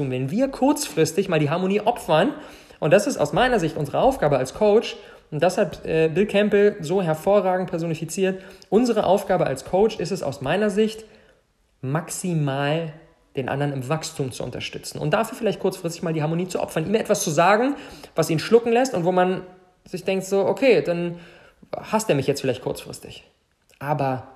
wenn wir kurzfristig mal die Harmonie opfern, und das ist aus meiner Sicht unsere Aufgabe als Coach, und das hat äh, Bill Campbell so hervorragend personifiziert, unsere Aufgabe als Coach ist es aus meiner Sicht, maximal den anderen im Wachstum zu unterstützen und dafür vielleicht kurzfristig mal die Harmonie zu opfern, ihm etwas zu sagen, was ihn schlucken lässt und wo man sich denkt so, okay, dann hasst er mich jetzt vielleicht kurzfristig. Aber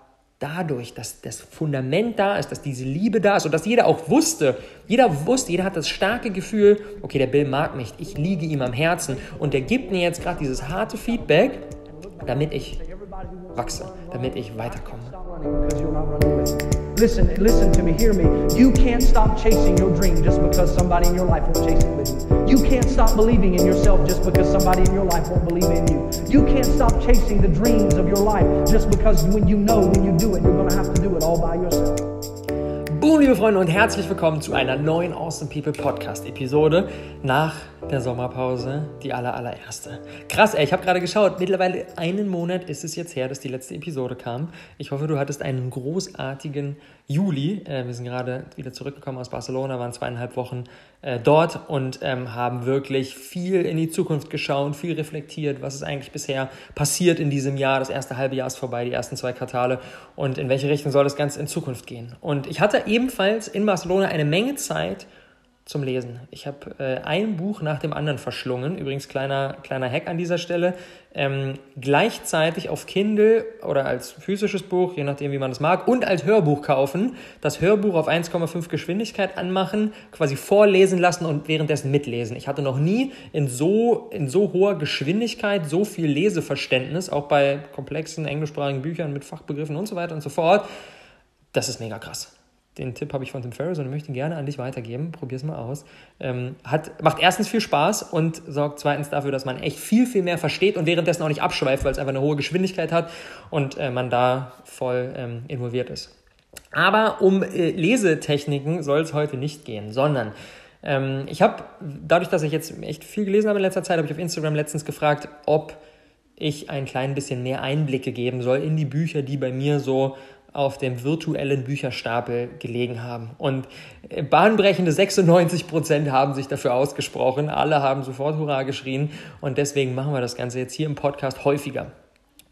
dadurch, dass das Fundament da ist, dass diese Liebe da ist und dass jeder auch wusste, jeder wusste, jeder hat das starke Gefühl, okay, der Bill mag mich, ich liege ihm am Herzen und der gibt mir jetzt gerade dieses harte Feedback, damit ich wachse, damit ich weiterkomme. Listen, listen to me, hear me. You can't stop chasing your dream just because somebody in your life won't chase it with you. You can't stop believing in yourself just because somebody in your life won't believe in you. You can't stop chasing the dreams of your life just because when you know when you do it, you're going to have to do it all by yourself. Boom, liebe Freunde und herzlich willkommen zu einer neuen Awesome People Podcast Episode nach der Sommerpause, die aller allererste. Krass, ey, ich habe gerade geschaut, mittlerweile einen Monat ist es jetzt her, dass die letzte Episode kam. Ich hoffe, du hattest einen großartigen Juli. Äh, wir sind gerade wieder zurückgekommen aus Barcelona, waren zweieinhalb Wochen äh, dort und ähm, haben wirklich viel in die Zukunft geschaut, viel reflektiert, was ist eigentlich bisher passiert in diesem Jahr. Das erste halbe Jahr ist vorbei, die ersten zwei Quartale und in welche Richtung soll das Ganze in Zukunft gehen. Und ich hatte ebenfalls in Barcelona eine Menge Zeit, zum Lesen. Ich habe äh, ein Buch nach dem anderen verschlungen. Übrigens kleiner, kleiner Hack an dieser Stelle. Ähm, gleichzeitig auf Kindle oder als physisches Buch, je nachdem wie man es mag, und als Hörbuch kaufen. Das Hörbuch auf 1,5 Geschwindigkeit anmachen, quasi vorlesen lassen und währenddessen mitlesen. Ich hatte noch nie in so, in so hoher Geschwindigkeit so viel Leseverständnis, auch bei komplexen englischsprachigen Büchern mit Fachbegriffen und so weiter und so fort. Das ist mega krass den Tipp habe ich von Tim Ferriss und möchte ihn gerne an dich weitergeben. Probier es mal aus. Ähm, hat, macht erstens viel Spaß und sorgt zweitens dafür, dass man echt viel, viel mehr versteht und währenddessen auch nicht abschweift, weil es einfach eine hohe Geschwindigkeit hat und äh, man da voll ähm, involviert ist. Aber um äh, Lesetechniken soll es heute nicht gehen, sondern ähm, ich habe, dadurch, dass ich jetzt echt viel gelesen habe in letzter Zeit, habe ich auf Instagram letztens gefragt, ob ich ein klein bisschen mehr Einblicke geben soll in die Bücher, die bei mir so auf dem virtuellen Bücherstapel gelegen haben. Und äh, bahnbrechende 96 Prozent haben sich dafür ausgesprochen. Alle haben sofort Hurra geschrien. Und deswegen machen wir das Ganze jetzt hier im Podcast häufiger.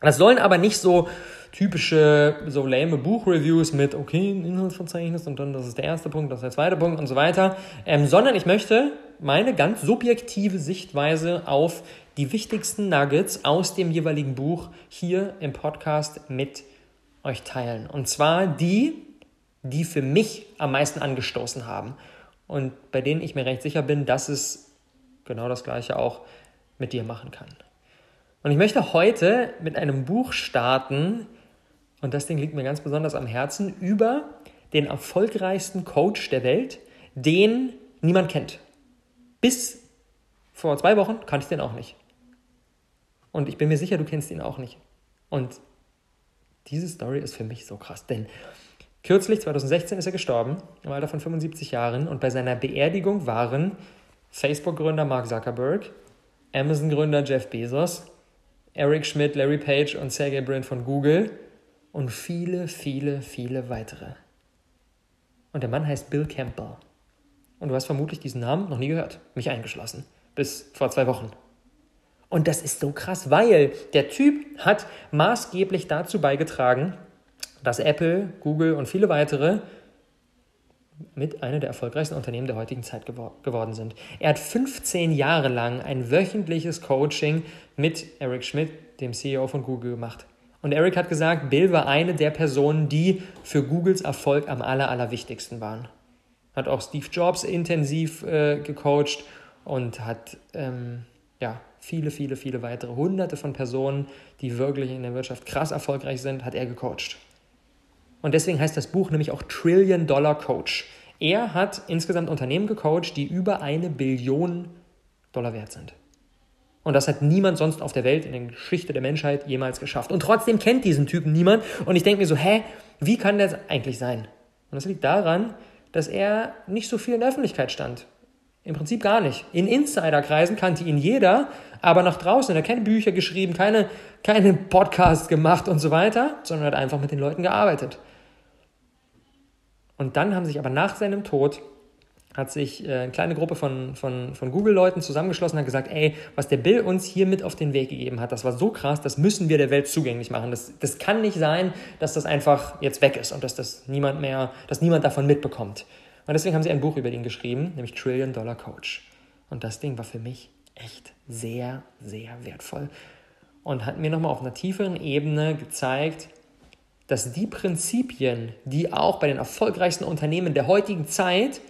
Das sollen aber nicht so typische, so lame Buchreviews mit, okay, ein Inhaltsverzeichnis und dann das ist der erste Punkt, das ist der zweite Punkt und so weiter, ähm, sondern ich möchte meine ganz subjektive Sichtweise auf die wichtigsten Nuggets aus dem jeweiligen Buch hier im Podcast mit euch teilen. Und zwar die, die für mich am meisten angestoßen haben. Und bei denen ich mir recht sicher bin, dass es genau das gleiche auch mit dir machen kann. Und ich möchte heute mit einem Buch starten, und das Ding liegt mir ganz besonders am Herzen, über den erfolgreichsten Coach der Welt, den niemand kennt. Bis vor zwei Wochen kannte ich den auch nicht. Und ich bin mir sicher, du kennst ihn auch nicht. Und diese Story ist für mich so krass, denn kürzlich, 2016, ist er gestorben, im Alter von 75 Jahren, und bei seiner Beerdigung waren Facebook-Gründer Mark Zuckerberg, Amazon-Gründer Jeff Bezos, Eric Schmidt, Larry Page und Sergey Brin von Google und viele, viele, viele weitere. Und der Mann heißt Bill Campbell. Und du hast vermutlich diesen Namen noch nie gehört, mich eingeschlossen, bis vor zwei Wochen. Und das ist so krass, weil der Typ hat maßgeblich dazu beigetragen, dass Apple, Google und viele weitere mit einer der erfolgreichsten Unternehmen der heutigen Zeit gewor geworden sind. Er hat 15 Jahre lang ein wöchentliches Coaching mit Eric Schmidt, dem CEO von Google, gemacht. Und Eric hat gesagt, Bill war eine der Personen, die für Googles Erfolg am aller, allerwichtigsten waren. Hat auch Steve Jobs intensiv äh, gecoacht und hat ähm, ja, viele, viele, viele weitere hunderte von Personen, die wirklich in der Wirtschaft krass erfolgreich sind, hat er gecoacht. Und deswegen heißt das Buch nämlich auch Trillion Dollar Coach. Er hat insgesamt Unternehmen gecoacht, die über eine Billion Dollar wert sind. Und das hat niemand sonst auf der Welt in der Geschichte der Menschheit jemals geschafft. Und trotzdem kennt diesen Typen niemand. Und ich denke mir so, hä, wie kann das eigentlich sein? Und das liegt daran, dass er nicht so viel in der Öffentlichkeit stand. Im Prinzip gar nicht. In Insiderkreisen kannte ihn jeder, aber nach draußen, er hat keine Bücher geschrieben, keine, keine Podcasts gemacht und so weiter, sondern hat einfach mit den Leuten gearbeitet. Und dann haben sich aber nach seinem Tod hat sich äh, eine kleine Gruppe von, von, von Google-Leuten zusammengeschlossen und hat gesagt, ey, was der Bill uns hier mit auf den Weg gegeben hat, das war so krass, das müssen wir der Welt zugänglich machen. Das, das kann nicht sein, dass das einfach jetzt weg ist und dass das niemand mehr, dass niemand davon mitbekommt. Und deswegen haben sie ein Buch über ihn geschrieben, nämlich Trillion Dollar Coach. Und das Ding war für mich echt sehr, sehr wertvoll und hat mir nochmal auf einer tieferen Ebene gezeigt, dass die Prinzipien, die auch bei den erfolgreichsten Unternehmen der heutigen Zeit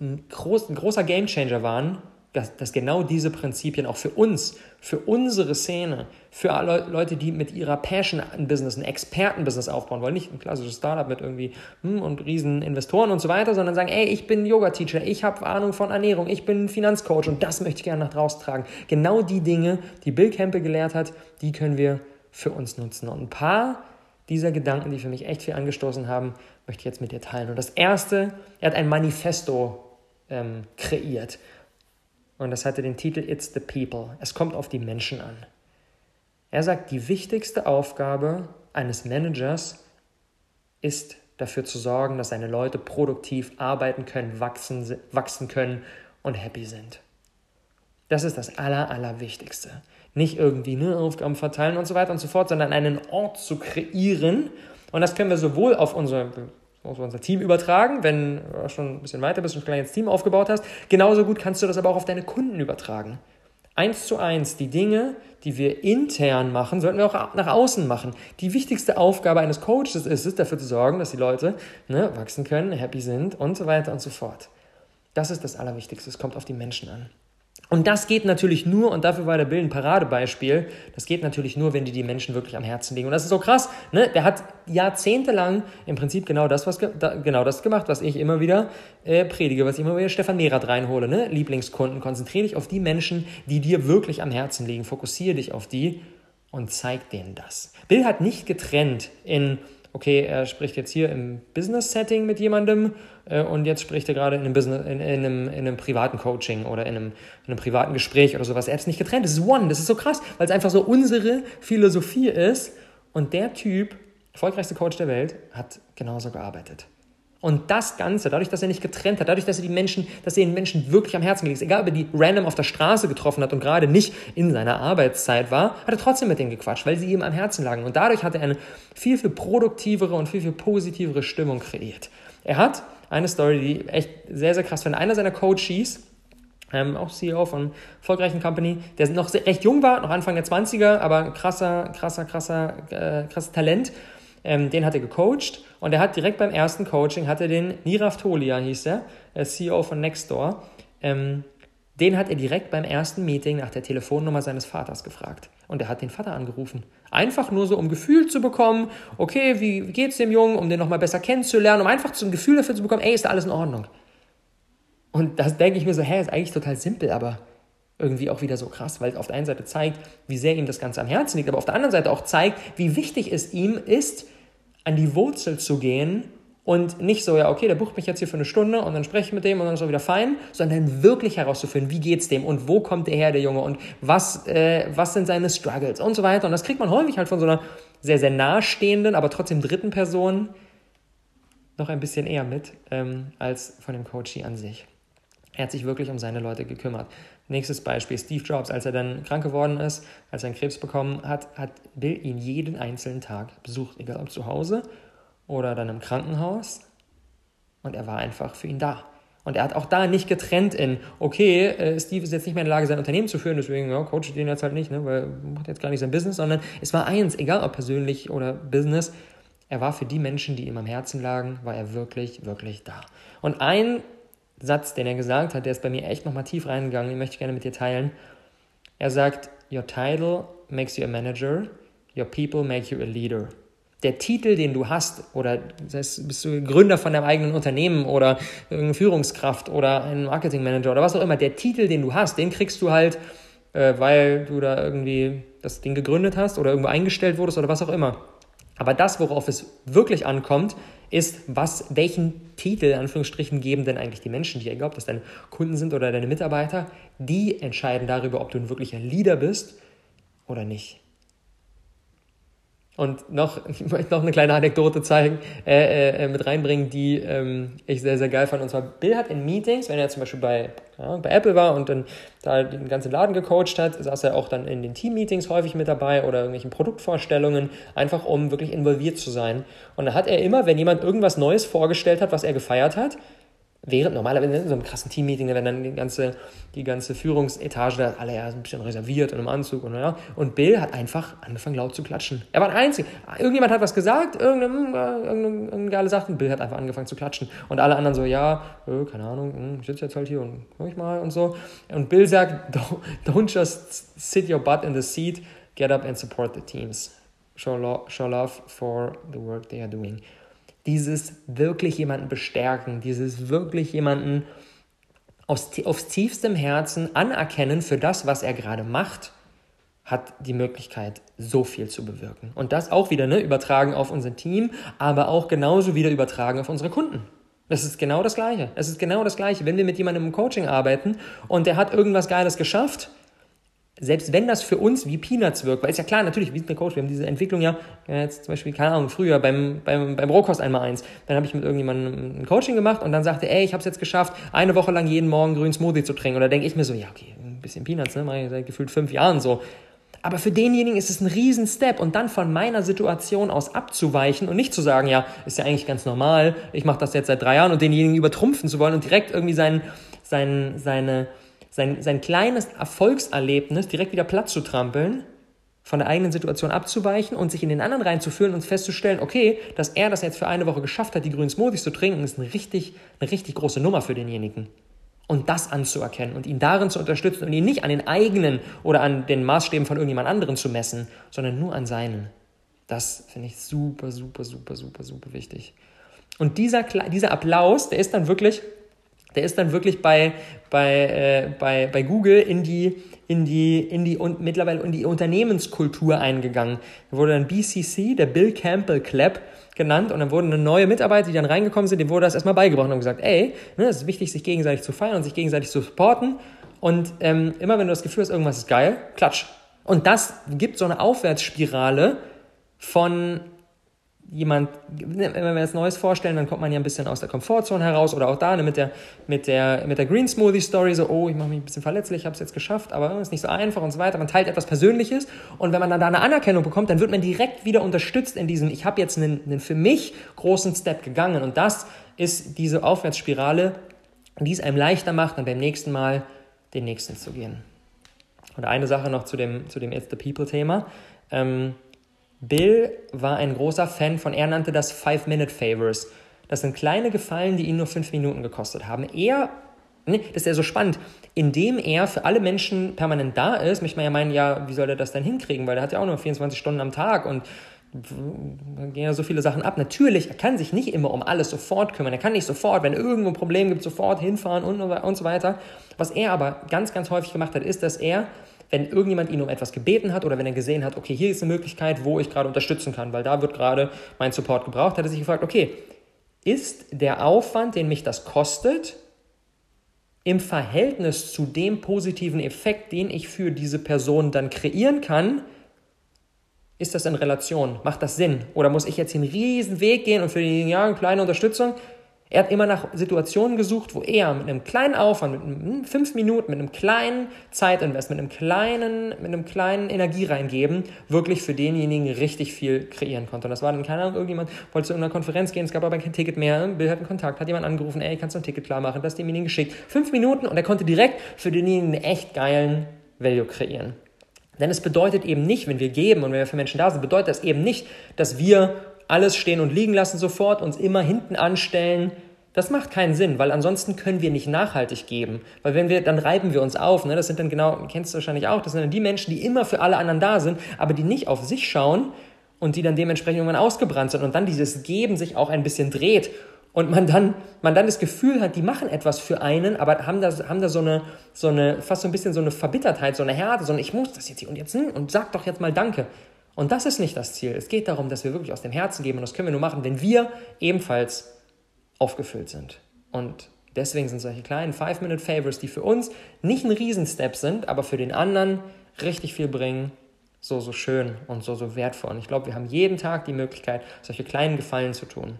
ein, groß, ein großer Gamechanger waren, dass, dass, genau diese Prinzipien auch für uns, für unsere Szene, für alle Leute, die mit ihrer Passion ein Business, ein Expertenbusiness aufbauen wollen, nicht ein klassisches Startup mit irgendwie hm, und riesen Investoren und so weiter, sondern sagen, ey, ich bin Yoga-Teacher, ich habe Ahnung von Ernährung, ich bin Finanzcoach und das möchte ich gerne nach draußen tragen. Genau die Dinge, die Bill Campbell gelehrt hat, die können wir für uns nutzen. Und ein paar dieser Gedanken, die für mich echt viel angestoßen haben, möchte ich jetzt mit dir teilen. Und das erste, er hat ein Manifesto ähm, kreiert. Und das hatte den Titel It's the People. Es kommt auf die Menschen an. Er sagt, die wichtigste Aufgabe eines Managers ist dafür zu sorgen, dass seine Leute produktiv arbeiten können, wachsen, wachsen können und happy sind. Das ist das Aller, Allerwichtigste. Nicht irgendwie nur Aufgaben verteilen und so weiter und so fort, sondern einen Ort zu kreieren. Und das können wir sowohl auf unsere auf unser Team übertragen, wenn du schon ein bisschen weiter bist und ein kleines Team aufgebaut hast. Genauso gut kannst du das aber auch auf deine Kunden übertragen. Eins zu eins, die Dinge, die wir intern machen, sollten wir auch nach außen machen. Die wichtigste Aufgabe eines Coaches ist es, dafür zu sorgen, dass die Leute ne, wachsen können, happy sind und so weiter und so fort. Das ist das Allerwichtigste. Es kommt auf die Menschen an. Und das geht natürlich nur, und dafür war der Bill ein Paradebeispiel, das geht natürlich nur, wenn die die Menschen wirklich am Herzen liegen. Und das ist so krass, ne? der hat jahrzehntelang im Prinzip genau das, was, da, genau das gemacht, was ich immer wieder äh, predige, was ich immer wieder Stefan Mehrath reinhole. Ne? Lieblingskunden, konzentriere dich auf die Menschen, die dir wirklich am Herzen liegen. Fokussiere dich auf die und zeig denen das. Bill hat nicht getrennt in okay, er spricht jetzt hier im Business-Setting mit jemandem äh, und jetzt spricht er gerade in einem, Business, in, in, einem, in einem privaten Coaching oder in einem, in einem privaten Gespräch oder sowas. Er hat es nicht getrennt. Das ist One. Das ist so krass, weil es einfach so unsere Philosophie ist. Und der Typ, erfolgreichste Coach der Welt, hat genauso gearbeitet. Und das Ganze, dadurch, dass er nicht getrennt hat, dadurch, dass er die Menschen, dass er den Menschen wirklich am Herzen ist, egal ob er die random auf der Straße getroffen hat und gerade nicht in seiner Arbeitszeit war, hat er trotzdem mit denen gequatscht, weil sie ihm am Herzen lagen. Und dadurch hat er eine viel, viel produktivere und viel, viel positivere Stimmung kreiert. Er hat eine Story, die echt sehr, sehr krass finde. Einer seiner Coaches, ähm, auch CEO von erfolgreichen Company, der noch sehr, recht jung war, noch Anfang der 20er, aber krasser, krasser, krasser, äh, krasses Talent ähm, den hat er gecoacht und er hat direkt beim ersten Coaching, hat er den Nirav Tolia, hieß er, äh, CEO von Nextdoor, ähm, den hat er direkt beim ersten Meeting nach der Telefonnummer seines Vaters gefragt. Und er hat den Vater angerufen. Einfach nur so, um Gefühl zu bekommen, okay, wie, wie geht's dem Jungen, um den nochmal besser kennenzulernen, um einfach so ein Gefühl dafür zu bekommen, ey, ist da alles in Ordnung? Und das denke ich mir so, hä, ist eigentlich total simpel, aber irgendwie auch wieder so krass, weil es auf der einen Seite zeigt, wie sehr ihm das Ganze am Herzen liegt, aber auf der anderen Seite auch zeigt, wie wichtig es ihm ist, an die Wurzel zu gehen und nicht so, ja, okay, der bucht mich jetzt hier für eine Stunde und dann spreche ich mit dem und dann ist er wieder fein, sondern wirklich herauszufinden, wie geht's dem und wo kommt der her, der Junge und was, äh, was sind seine Struggles und so weiter. Und das kriegt man häufig halt von so einer sehr, sehr nahestehenden, aber trotzdem dritten Person noch ein bisschen eher mit ähm, als von dem Coachie an sich. Er hat sich wirklich um seine Leute gekümmert. Nächstes Beispiel, Steve Jobs, als er dann krank geworden ist, als er einen Krebs bekommen hat, hat Bill ihn jeden einzelnen Tag besucht, egal ob zu Hause oder dann im Krankenhaus. Und er war einfach für ihn da. Und er hat auch da nicht getrennt in, okay, äh, Steve ist jetzt nicht mehr in der Lage, sein Unternehmen zu führen, deswegen ja, coache ich den jetzt halt nicht, ne, weil er macht jetzt gar nicht sein Business, sondern es war eins, egal ob persönlich oder Business, er war für die Menschen, die ihm am Herzen lagen, war er wirklich, wirklich da. Und ein Satz, den er gesagt hat, der ist bei mir echt nochmal tief reingegangen, den möchte ich gerne mit dir teilen. Er sagt, Your title makes you a manager, your people make you a leader. Der Titel, den du hast, oder das bist du Gründer von deinem eigenen Unternehmen oder eine Führungskraft oder ein Marketingmanager oder was auch immer, der Titel, den du hast, den kriegst du halt, äh, weil du da irgendwie das Ding gegründet hast oder irgendwo eingestellt wurdest oder was auch immer. Aber das, worauf es wirklich ankommt, ist, was, welchen Titel, in Anführungsstrichen, geben denn eigentlich die Menschen dir? Egal, ob das deine Kunden sind oder deine Mitarbeiter, die entscheiden darüber, ob du ein wirklicher Leader bist oder nicht. Und noch, ich möchte noch eine kleine Anekdote zeigen, äh, äh, mit reinbringen, die ähm, ich sehr, sehr geil fand. Und zwar, Bill hat in Meetings, wenn er zum Beispiel bei, ja, bei Apple war und dann da den ganzen Laden gecoacht hat, saß er auch dann in den Team-Meetings häufig mit dabei oder irgendwelchen Produktvorstellungen, einfach um wirklich involviert zu sein. Und da hat er immer, wenn jemand irgendwas Neues vorgestellt hat, was er gefeiert hat, während normalerweise in so einem krassen Teammeeting, da werden dann die ganze, die ganze Führungsetage, da alle ja ein bisschen reserviert und im Anzug und ja. Und Bill hat einfach angefangen laut zu klatschen. Er war der Einzige. Irgendjemand hat was gesagt, irgendeine, äh, irgendeine geile Sache und Bill hat einfach angefangen zu klatschen. Und alle anderen so, ja, äh, keine Ahnung, hm, ich sitze jetzt halt hier und guck ich mal und so. Und Bill sagt, don't just sit your butt in the seat, get up and support the teams. Show, lo show love for the work they are doing dieses wirklich jemanden bestärken, dieses wirklich jemanden aus, aufs tiefstem Herzen anerkennen für das, was er gerade macht, hat die Möglichkeit, so viel zu bewirken. Und das auch wieder ne, übertragen auf unser Team, aber auch genauso wieder übertragen auf unsere Kunden. Das ist genau das Gleiche. Es ist genau das Gleiche. Wenn wir mit jemandem im Coaching arbeiten und der hat irgendwas Geiles geschafft, selbst wenn das für uns wie Peanuts wirkt, weil ist ja klar, natürlich, wir sind der Coach, wir haben diese Entwicklung ja, jetzt zum Beispiel, keine Ahnung, früher beim, beim, beim Rohkost einmal eins, dann habe ich mit irgendjemandem ein Coaching gemacht und dann sagte, ey, ich habe es jetzt geschafft, eine Woche lang jeden Morgen grünen Smoothie zu trinken. Und da denke ich mir so, ja, okay, ein bisschen Peanuts, ne, mache ich seit gefühlt fünf Jahren so. Aber für denjenigen ist es ein Riesen-Step und dann von meiner Situation aus abzuweichen und nicht zu sagen, ja, ist ja eigentlich ganz normal, ich mache das jetzt seit drei Jahren und denjenigen übertrumpfen zu wollen und direkt irgendwie sein, sein, seine, sein, sein kleines Erfolgserlebnis direkt wieder platt zu trampeln, von der eigenen Situation abzuweichen und sich in den anderen reinzufühlen und festzustellen, okay, dass er das jetzt für eine Woche geschafft hat, die grünen Smoothies zu trinken, ist eine richtig, eine richtig große Nummer für denjenigen. Und das anzuerkennen und ihn darin zu unterstützen und ihn nicht an den eigenen oder an den Maßstäben von irgendjemand anderen zu messen, sondern nur an seinen. Das finde ich super, super, super, super, super wichtig. Und dieser, dieser Applaus, der ist dann wirklich der ist dann wirklich bei, bei, äh, bei, bei Google in die, in die, in die und mittlerweile in die Unternehmenskultur eingegangen. Da wurde dann BCC, der Bill Campbell Club, genannt und dann wurden eine neue Mitarbeiter, die dann reingekommen sind, dem wurde das erstmal beigebracht und gesagt, ey, ne, es ist wichtig, sich gegenseitig zu feiern und sich gegenseitig zu supporten und ähm, immer wenn du das Gefühl hast, irgendwas ist geil, klatsch. Und das gibt so eine Aufwärtsspirale von jemand, wenn wir jetzt Neues vorstellen, dann kommt man ja ein bisschen aus der Komfortzone heraus oder auch da ne, mit, der, mit, der, mit der Green Smoothie Story, so, oh, ich mache mich ein bisschen verletzlich, habe es jetzt geschafft, aber es ist nicht so einfach und so weiter. Man teilt etwas Persönliches und wenn man dann da eine Anerkennung bekommt, dann wird man direkt wieder unterstützt in diesem, ich habe jetzt einen, einen für mich großen Step gegangen und das ist diese Aufwärtsspirale, die es einem leichter macht, dann beim nächsten Mal den nächsten zu gehen. Und eine Sache noch zu dem, zu dem It's the People-Thema. Ähm, Bill war ein großer Fan von, er nannte das Five-Minute-Favors. Das sind kleine Gefallen, die ihn nur fünf Minuten gekostet haben. Er, ne, das ist ja so spannend, indem er für alle Menschen permanent da ist, möchte man ja meinen, ja, wie soll er das denn hinkriegen? Weil er hat ja auch nur 24 Stunden am Tag und da gehen ja so viele Sachen ab. Natürlich, er kann sich nicht immer um alles sofort kümmern. Er kann nicht sofort, wenn irgendwo ein Problem gibt, sofort hinfahren und, und so weiter. Was er aber ganz, ganz häufig gemacht hat, ist, dass er wenn irgendjemand ihn um etwas gebeten hat oder wenn er gesehen hat, okay, hier ist eine Möglichkeit, wo ich gerade unterstützen kann, weil da wird gerade mein Support gebraucht, hat er sich gefragt, okay, ist der Aufwand, den mich das kostet, im Verhältnis zu dem positiven Effekt, den ich für diese Person dann kreieren kann, ist das in Relation? Macht das Sinn? Oder muss ich jetzt einen riesen Weg gehen und für die ja, eine kleine Unterstützung? Er hat immer nach Situationen gesucht, wo er mit einem kleinen Aufwand, mit einem, hm, fünf Minuten, mit einem kleinen Zeitinvest, mit einem kleinen, mit einem kleinen Energie reingeben, wirklich für denjenigen richtig viel kreieren konnte. Und das war dann, keine Ahnung, irgendjemand wollte zu irgendeiner Konferenz gehen, es gab aber kein Ticket mehr, Bill hat einen Kontakt, hat jemand angerufen, ey, kannst du ein Ticket klar machen, das demjenigen geschickt. Fünf Minuten und er konnte direkt für denjenigen einen echt geilen Value kreieren. Denn es bedeutet eben nicht, wenn wir geben und wenn wir für Menschen da sind, bedeutet das eben nicht, dass wir alles stehen und liegen lassen sofort, uns immer hinten anstellen. Das macht keinen Sinn, weil ansonsten können wir nicht nachhaltig geben. Weil wenn wir, dann reiben wir uns auf. Ne? Das sind dann genau, kennst du wahrscheinlich auch, das sind dann die Menschen, die immer für alle anderen da sind, aber die nicht auf sich schauen und die dann dementsprechend irgendwann ausgebrannt sind und dann dieses Geben sich auch ein bisschen dreht und man dann, man dann das Gefühl hat, die machen etwas für einen, aber haben da, haben da so eine, so eine, fast so ein bisschen so eine Verbittertheit, so eine Härte, so ein, ich muss das jetzt hier und jetzt, hm, und sag doch jetzt mal Danke. Und das ist nicht das Ziel. Es geht darum, dass wir wirklich aus dem Herzen geben und das können wir nur machen, wenn wir ebenfalls aufgefüllt sind. Und deswegen sind solche kleinen Five-Minute-Favors, die für uns nicht ein Riesenstep sind, aber für den anderen richtig viel bringen, so, so schön und so, so wertvoll. Und ich glaube, wir haben jeden Tag die Möglichkeit, solche kleinen Gefallen zu tun.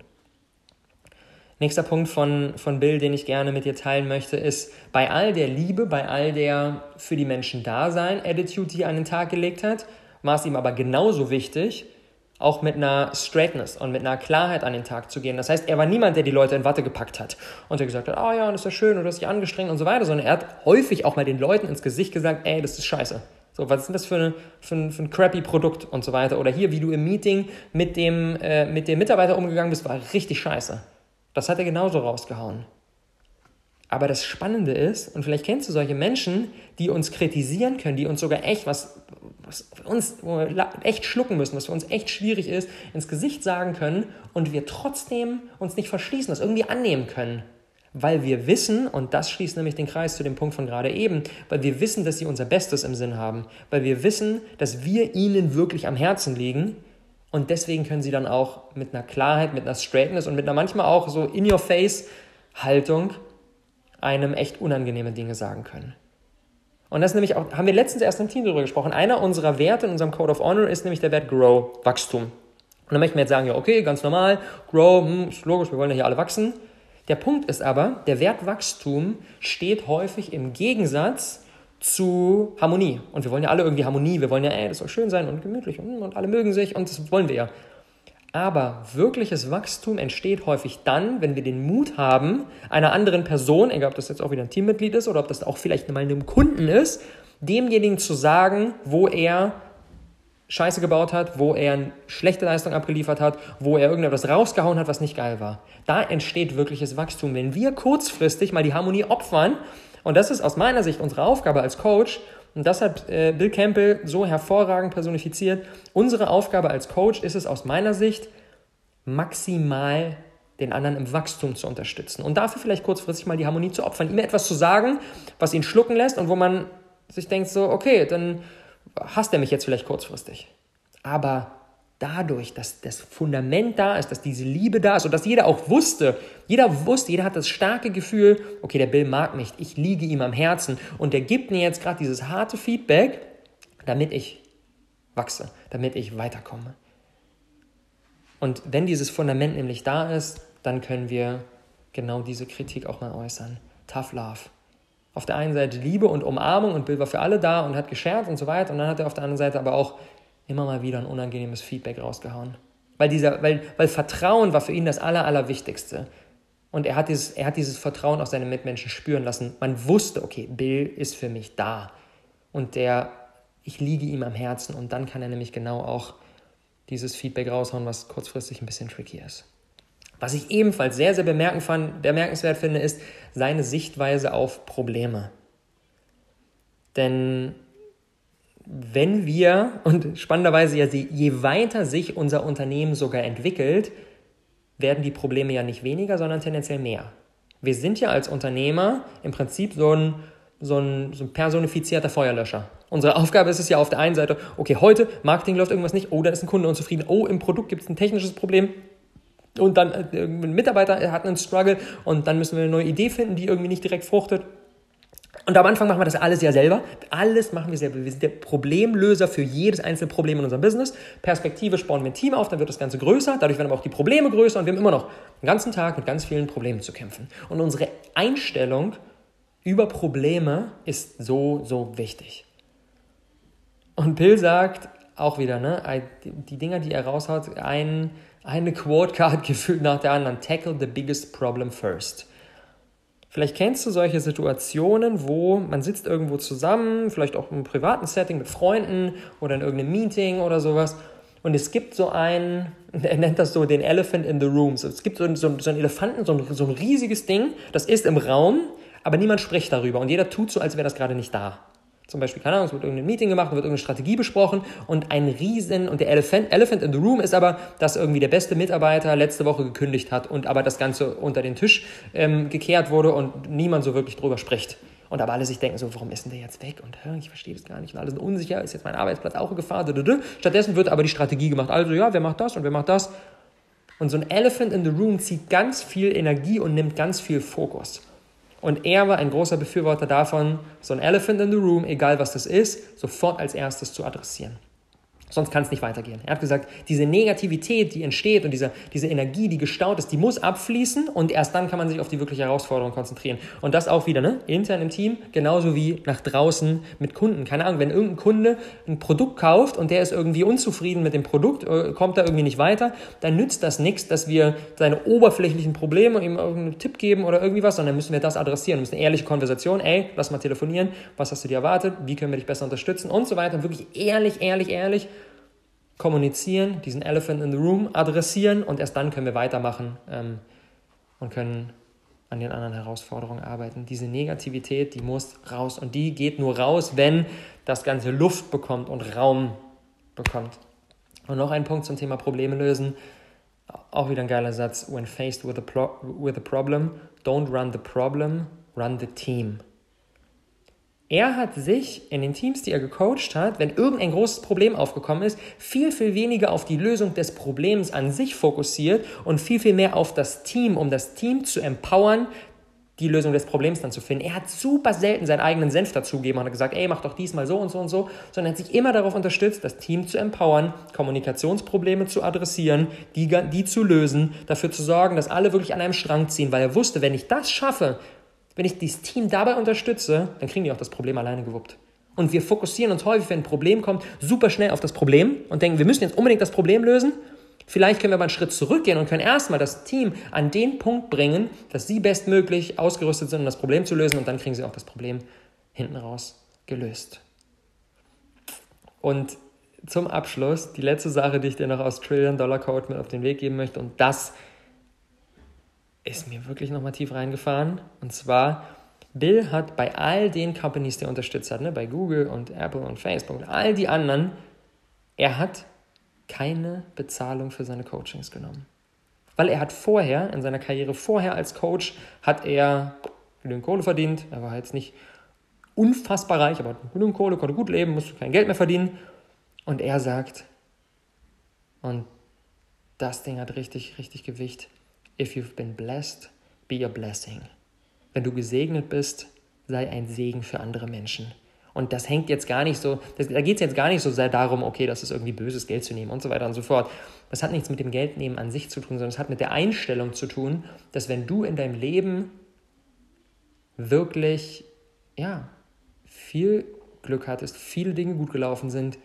Nächster Punkt von, von Bill, den ich gerne mit dir teilen möchte, ist, bei all der Liebe, bei all der für die Menschen Dasein Attitude, die er an den Tag gelegt hat, war es ihm aber genauso wichtig, auch mit einer Straightness und mit einer Klarheit an den Tag zu gehen. Das heißt, er war niemand, der die Leute in Watte gepackt hat und der gesagt hat, oh ja, das ist ja schön oder das ist ja angestrengt und so weiter, sondern er hat häufig auch mal den Leuten ins Gesicht gesagt, ey, das ist scheiße. So, was ist denn das für, eine, für, ein, für ein crappy Produkt und so weiter? Oder hier, wie du im Meeting mit dem, äh, mit dem Mitarbeiter umgegangen bist, war richtig scheiße. Das hat er genauso rausgehauen. Aber das Spannende ist, und vielleicht kennst du solche Menschen, die uns kritisieren können, die uns sogar echt was, was uns echt schlucken müssen, was für uns echt schwierig ist, ins Gesicht sagen können und wir trotzdem uns nicht verschließen, das irgendwie annehmen können. Weil wir wissen, und das schließt nämlich den Kreis zu dem Punkt von gerade eben, weil wir wissen, dass sie unser Bestes im Sinn haben, weil wir wissen, dass wir ihnen wirklich am Herzen liegen und deswegen können sie dann auch mit einer Klarheit, mit einer Straightness und mit einer manchmal auch so in-your-face-Haltung einem echt unangenehme Dinge sagen können. Und das nämlich auch, haben wir letztens erst im Team darüber gesprochen. Einer unserer Werte in unserem Code of Honor ist nämlich der Wert Grow, Wachstum. Und dann möchten wir jetzt sagen, ja, okay, ganz normal, Grow, hm, ist logisch, wir wollen ja hier alle wachsen. Der Punkt ist aber, der Wert Wachstum steht häufig im Gegensatz zu Harmonie. Und wir wollen ja alle irgendwie Harmonie. Wir wollen ja, ey, das soll schön sein und gemütlich und, und alle mögen sich und das wollen wir ja. Aber wirkliches Wachstum entsteht häufig dann, wenn wir den Mut haben, einer anderen Person, egal ob das jetzt auch wieder ein Teammitglied ist oder ob das auch vielleicht mal einem Kunden ist, demjenigen zu sagen, wo er Scheiße gebaut hat, wo er eine schlechte Leistung abgeliefert hat, wo er irgendetwas rausgehauen hat, was nicht geil war. Da entsteht wirkliches Wachstum. Wenn wir kurzfristig mal die Harmonie opfern und das ist aus meiner Sicht unsere Aufgabe als Coach. Und das hat äh, Bill Campbell so hervorragend personifiziert. Unsere Aufgabe als Coach ist es aus meiner Sicht, maximal den anderen im Wachstum zu unterstützen. Und dafür vielleicht kurzfristig mal die Harmonie zu opfern, ihm etwas zu sagen, was ihn schlucken lässt und wo man sich denkt, so, okay, dann hasst er mich jetzt vielleicht kurzfristig. Aber dadurch, dass das Fundament da ist, dass diese Liebe da ist und dass jeder auch wusste, jeder wusste, jeder hat das starke Gefühl, okay, der Bill mag mich, ich liege ihm am Herzen und der gibt mir jetzt gerade dieses harte Feedback, damit ich wachse, damit ich weiterkomme. Und wenn dieses Fundament nämlich da ist, dann können wir genau diese Kritik auch mal äußern. Tough Love. Auf der einen Seite Liebe und Umarmung und Bill war für alle da und hat gescherzt und so weiter. Und dann hat er auf der anderen Seite aber auch immer mal wieder ein unangenehmes Feedback rausgehauen. Weil, dieser, weil, weil Vertrauen war für ihn das Aller, Allerwichtigste. Und er hat, dieses, er hat dieses Vertrauen aus seinen Mitmenschen spüren lassen. Man wusste, okay, Bill ist für mich da. Und der, ich liege ihm am Herzen. Und dann kann er nämlich genau auch dieses Feedback raushauen, was kurzfristig ein bisschen tricky ist. Was ich ebenfalls sehr, sehr bemerkenswert finde, ist seine Sichtweise auf Probleme. Denn wenn wir, und spannenderweise ja, je weiter sich unser Unternehmen sogar entwickelt, werden die Probleme ja nicht weniger, sondern tendenziell mehr. Wir sind ja als Unternehmer im Prinzip so ein, so ein, so ein personifizierter Feuerlöscher. Unsere Aufgabe ist es ja auf der einen Seite, okay, heute Marketing läuft irgendwas nicht, oh, da ist ein Kunde unzufrieden, oh, im Produkt gibt es ein technisches Problem, und dann äh, ein Mitarbeiter hat einen Struggle und dann müssen wir eine neue Idee finden, die irgendwie nicht direkt fruchtet. Und am Anfang machen wir das alles ja selber. Alles machen wir selber. Wir sind der Problemlöser für jedes einzelne Problem in unserem Business. Perspektivisch bauen wir ein Team auf, dann wird das Ganze größer. Dadurch werden aber auch die Probleme größer und wir haben immer noch den ganzen Tag mit ganz vielen Problemen zu kämpfen. Und unsere Einstellung über Probleme ist so, so wichtig. Und Bill sagt auch wieder, ne, die Dinger, die er raushaut, ein, eine Quote-Card gefühlt nach der anderen. Tackle the biggest problem first. Vielleicht kennst du solche Situationen, wo man sitzt irgendwo zusammen, vielleicht auch im privaten Setting mit Freunden oder in irgendeinem Meeting oder sowas. Und es gibt so einen, er nennt das so den Elephant in the Room. Es gibt so, so, so einen Elefanten, so ein, so ein riesiges Ding, das ist im Raum, aber niemand spricht darüber und jeder tut so, als wäre das gerade nicht da. Zum Beispiel, keine Ahnung, es wird irgendein Meeting gemacht, wird irgendeine Strategie besprochen und ein Riesen, und der Elephant, Elephant in the Room ist aber, dass irgendwie der beste Mitarbeiter letzte Woche gekündigt hat und aber das Ganze unter den Tisch ähm, gekehrt wurde und niemand so wirklich drüber spricht. Und aber alle sich denken so, warum ist denn der jetzt weg? Und ich verstehe das gar nicht. Und alle sind unsicher, ist jetzt mein Arbeitsplatz auch Gefahr? Stattdessen wird aber die Strategie gemacht. Also ja, wer macht das und wer macht das? Und so ein Elephant in the Room zieht ganz viel Energie und nimmt ganz viel Fokus. Und er war ein großer Befürworter davon, so ein Elephant in the Room, egal was das ist, sofort als erstes zu adressieren. Sonst kann es nicht weitergehen. Er hat gesagt, diese Negativität, die entsteht und diese, diese Energie, die gestaut ist, die muss abfließen und erst dann kann man sich auf die wirkliche Herausforderung konzentrieren. Und das auch wieder, ne? Intern im Team, genauso wie nach draußen mit Kunden. Keine Ahnung, wenn irgendein Kunde ein Produkt kauft und der ist irgendwie unzufrieden mit dem Produkt, äh, kommt da irgendwie nicht weiter, dann nützt das nichts, dass wir seine oberflächlichen Probleme ihm irgendeinen Tipp geben oder irgendwie was, sondern müssen wir das adressieren. Wir müssen eine ehrliche Konversation, ey, lass mal telefonieren, was hast du dir erwartet, wie können wir dich besser unterstützen und so weiter. Wirklich ehrlich, ehrlich, ehrlich kommunizieren, diesen Elephant in the Room adressieren und erst dann können wir weitermachen ähm, und können an den anderen Herausforderungen arbeiten. Diese Negativität, die muss raus und die geht nur raus, wenn das Ganze Luft bekommt und Raum bekommt. Und noch ein Punkt zum Thema Probleme lösen. Auch wieder ein geiler Satz. When faced with a, with a problem, don't run the problem, run the team. Er hat sich in den Teams, die er gecoacht hat, wenn irgendein großes Problem aufgekommen ist, viel, viel weniger auf die Lösung des Problems an sich fokussiert und viel, viel mehr auf das Team, um das Team zu empowern, die Lösung des Problems dann zu finden. Er hat super selten seinen eigenen Senf dazugegeben und hat gesagt, ey, mach doch diesmal so und so und so, sondern hat sich immer darauf unterstützt, das Team zu empowern, Kommunikationsprobleme zu adressieren, die, die zu lösen, dafür zu sorgen, dass alle wirklich an einem Strang ziehen, weil er wusste, wenn ich das schaffe, wenn ich dieses Team dabei unterstütze, dann kriegen die auch das Problem alleine gewuppt. Und wir fokussieren uns häufig, wenn ein Problem kommt, super schnell auf das Problem und denken, wir müssen jetzt unbedingt das Problem lösen. Vielleicht können wir aber einen Schritt zurückgehen und können erstmal das Team an den Punkt bringen, dass sie bestmöglich ausgerüstet sind, um das Problem zu lösen und dann kriegen sie auch das Problem hinten raus gelöst. Und zum Abschluss die letzte Sache, die ich dir noch aus Trillion Dollar Code mit auf den Weg geben möchte und das ist mir wirklich nochmal tief reingefahren. Und zwar, Bill hat bei all den Companies, die er unterstützt hat, ne, bei Google und Apple und Facebook und all die anderen, er hat keine Bezahlung für seine Coachings genommen. Weil er hat vorher, in seiner Karriere vorher als Coach, hat er genügend Kohle verdient. Er war jetzt nicht unfassbar reich, aber hat genügend Kohle, konnte gut leben, musste kein Geld mehr verdienen. Und er sagt, und das Ding hat richtig, richtig Gewicht. If you've been blessed, be a blessing. Wenn du gesegnet bist, sei ein Segen für andere Menschen. Und das hängt jetzt gar nicht so, das, da geht es jetzt gar nicht so sehr darum, okay, das ist irgendwie böses Geld zu nehmen und so weiter und so fort. Das hat nichts mit dem Geldnehmen an sich zu tun, sondern es hat mit der Einstellung zu tun, dass wenn du in deinem Leben wirklich, ja, viel Glück hattest, viele Dinge gut gelaufen sind,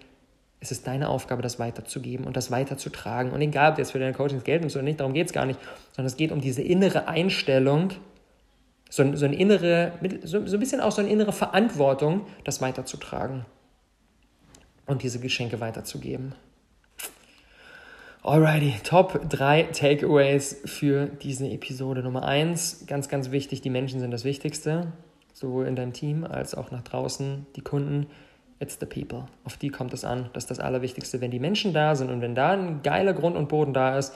es ist deine Aufgabe, das weiterzugeben und das weiterzutragen. Und egal, ob du jetzt für deine Coachings Geld nimmst oder nicht, darum geht es gar nicht, sondern es geht um diese innere Einstellung, so, so, eine innere, so, so ein bisschen auch so eine innere Verantwortung, das weiterzutragen und diese Geschenke weiterzugeben. Alrighty, Top 3 Takeaways für diese Episode Nummer 1. Ganz, ganz wichtig, die Menschen sind das Wichtigste, sowohl in deinem Team als auch nach draußen, die Kunden. It's the people. Auf die kommt es an. Das ist das Allerwichtigste. Wenn die Menschen da sind und wenn da ein geiler Grund und Boden da ist,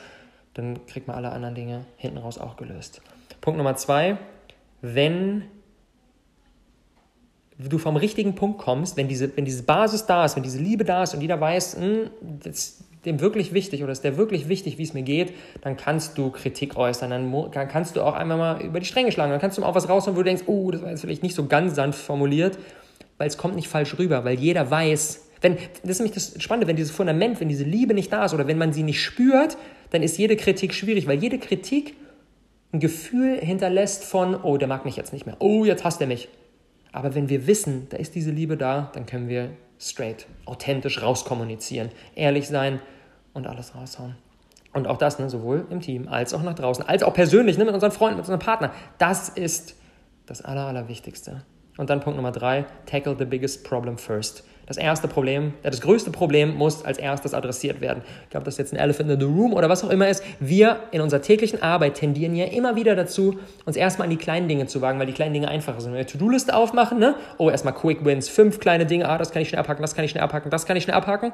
dann kriegt man alle anderen Dinge hinten raus auch gelöst. Punkt Nummer zwei, wenn du vom richtigen Punkt kommst, wenn diese, wenn diese Basis da ist, wenn diese Liebe da ist und jeder weiß, mh, hm, das ist dem wirklich wichtig oder ist der wirklich wichtig, wie es mir geht, dann kannst du Kritik äußern, dann kannst du auch einmal mal über die Stränge schlagen, dann kannst du auch was raushauen, wo du denkst, oh, das war jetzt vielleicht nicht so ganz sanft formuliert weil es kommt nicht falsch rüber, weil jeder weiß, wenn, das ist nämlich das Spannende, wenn dieses Fundament, wenn diese Liebe nicht da ist oder wenn man sie nicht spürt, dann ist jede Kritik schwierig, weil jede Kritik ein Gefühl hinterlässt von, oh, der mag mich jetzt nicht mehr, oh, jetzt hasst er mich. Aber wenn wir wissen, da ist diese Liebe da, dann können wir straight, authentisch rauskommunizieren, ehrlich sein und alles raushauen. Und auch das, ne, sowohl im Team als auch nach draußen, als auch persönlich, ne, mit unseren Freunden, mit unserem Partner. Das ist das Aller, Allerwichtigste. Und dann Punkt Nummer drei, tackle the biggest problem first. Das erste Problem, das größte Problem muss als erstes adressiert werden. Ich glaube, das ist jetzt ein Elephant in the Room oder was auch immer ist. Wir in unserer täglichen Arbeit tendieren ja immer wieder dazu, uns erstmal an die kleinen Dinge zu wagen, weil die kleinen Dinge einfacher sind. Wenn wir eine To-Do-Liste aufmachen, ne? oh, erstmal Quick Wins, fünf kleine Dinge, ah, das kann ich schnell abhaken, das kann ich schnell abhaken, das kann ich schnell abhaken.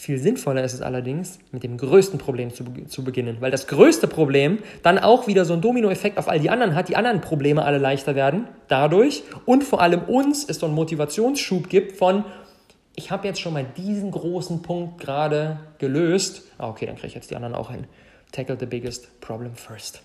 Viel sinnvoller ist es allerdings, mit dem größten Problem zu, zu beginnen, weil das größte Problem dann auch wieder so einen Dominoeffekt auf all die anderen hat, die anderen Probleme alle leichter werden dadurch und vor allem uns es so einen Motivationsschub gibt von, ich habe jetzt schon mal diesen großen Punkt gerade gelöst, ah, okay, dann kriege ich jetzt die anderen auch hin. Tackle the biggest problem first.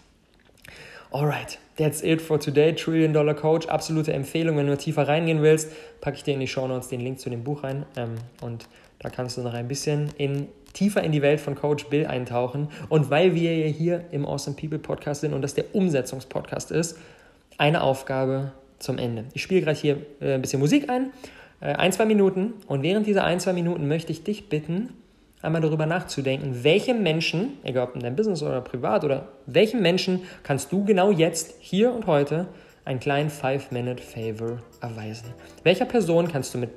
Alright, that's it for today. Trillion Dollar Coach, absolute Empfehlung. Wenn du tiefer reingehen willst, packe ich dir in die Show Notes den Link zu dem Buch rein. Ähm, und Da kannst du noch ein bisschen in, tiefer in die Welt von Coach Bill eintauchen. Und weil wir ja hier im Awesome People Podcast sind und das der Umsetzungspodcast ist, eine Aufgabe zum Ende. Ich spiele gerade hier äh, ein bisschen Musik ein, äh, ein, zwei Minuten. Und während dieser ein, zwei Minuten möchte ich dich bitten, einmal darüber nachzudenken, welche Menschen, egal ob in deinem Business oder privat oder welchen Menschen kannst du genau jetzt, hier und heute, einen kleinen Five-Minute-Favor erweisen? Welcher Person kannst du mit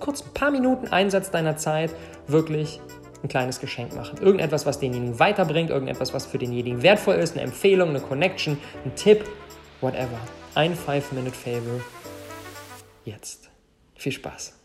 kurz ein paar Minuten Einsatz deiner Zeit wirklich ein kleines Geschenk machen? Irgendetwas, was denjenigen weiterbringt, irgendetwas, was für denjenigen wertvoll ist, eine Empfehlung, eine Connection, ein Tipp, whatever. Ein Five-Minute-Favor jetzt. Viel Spaß.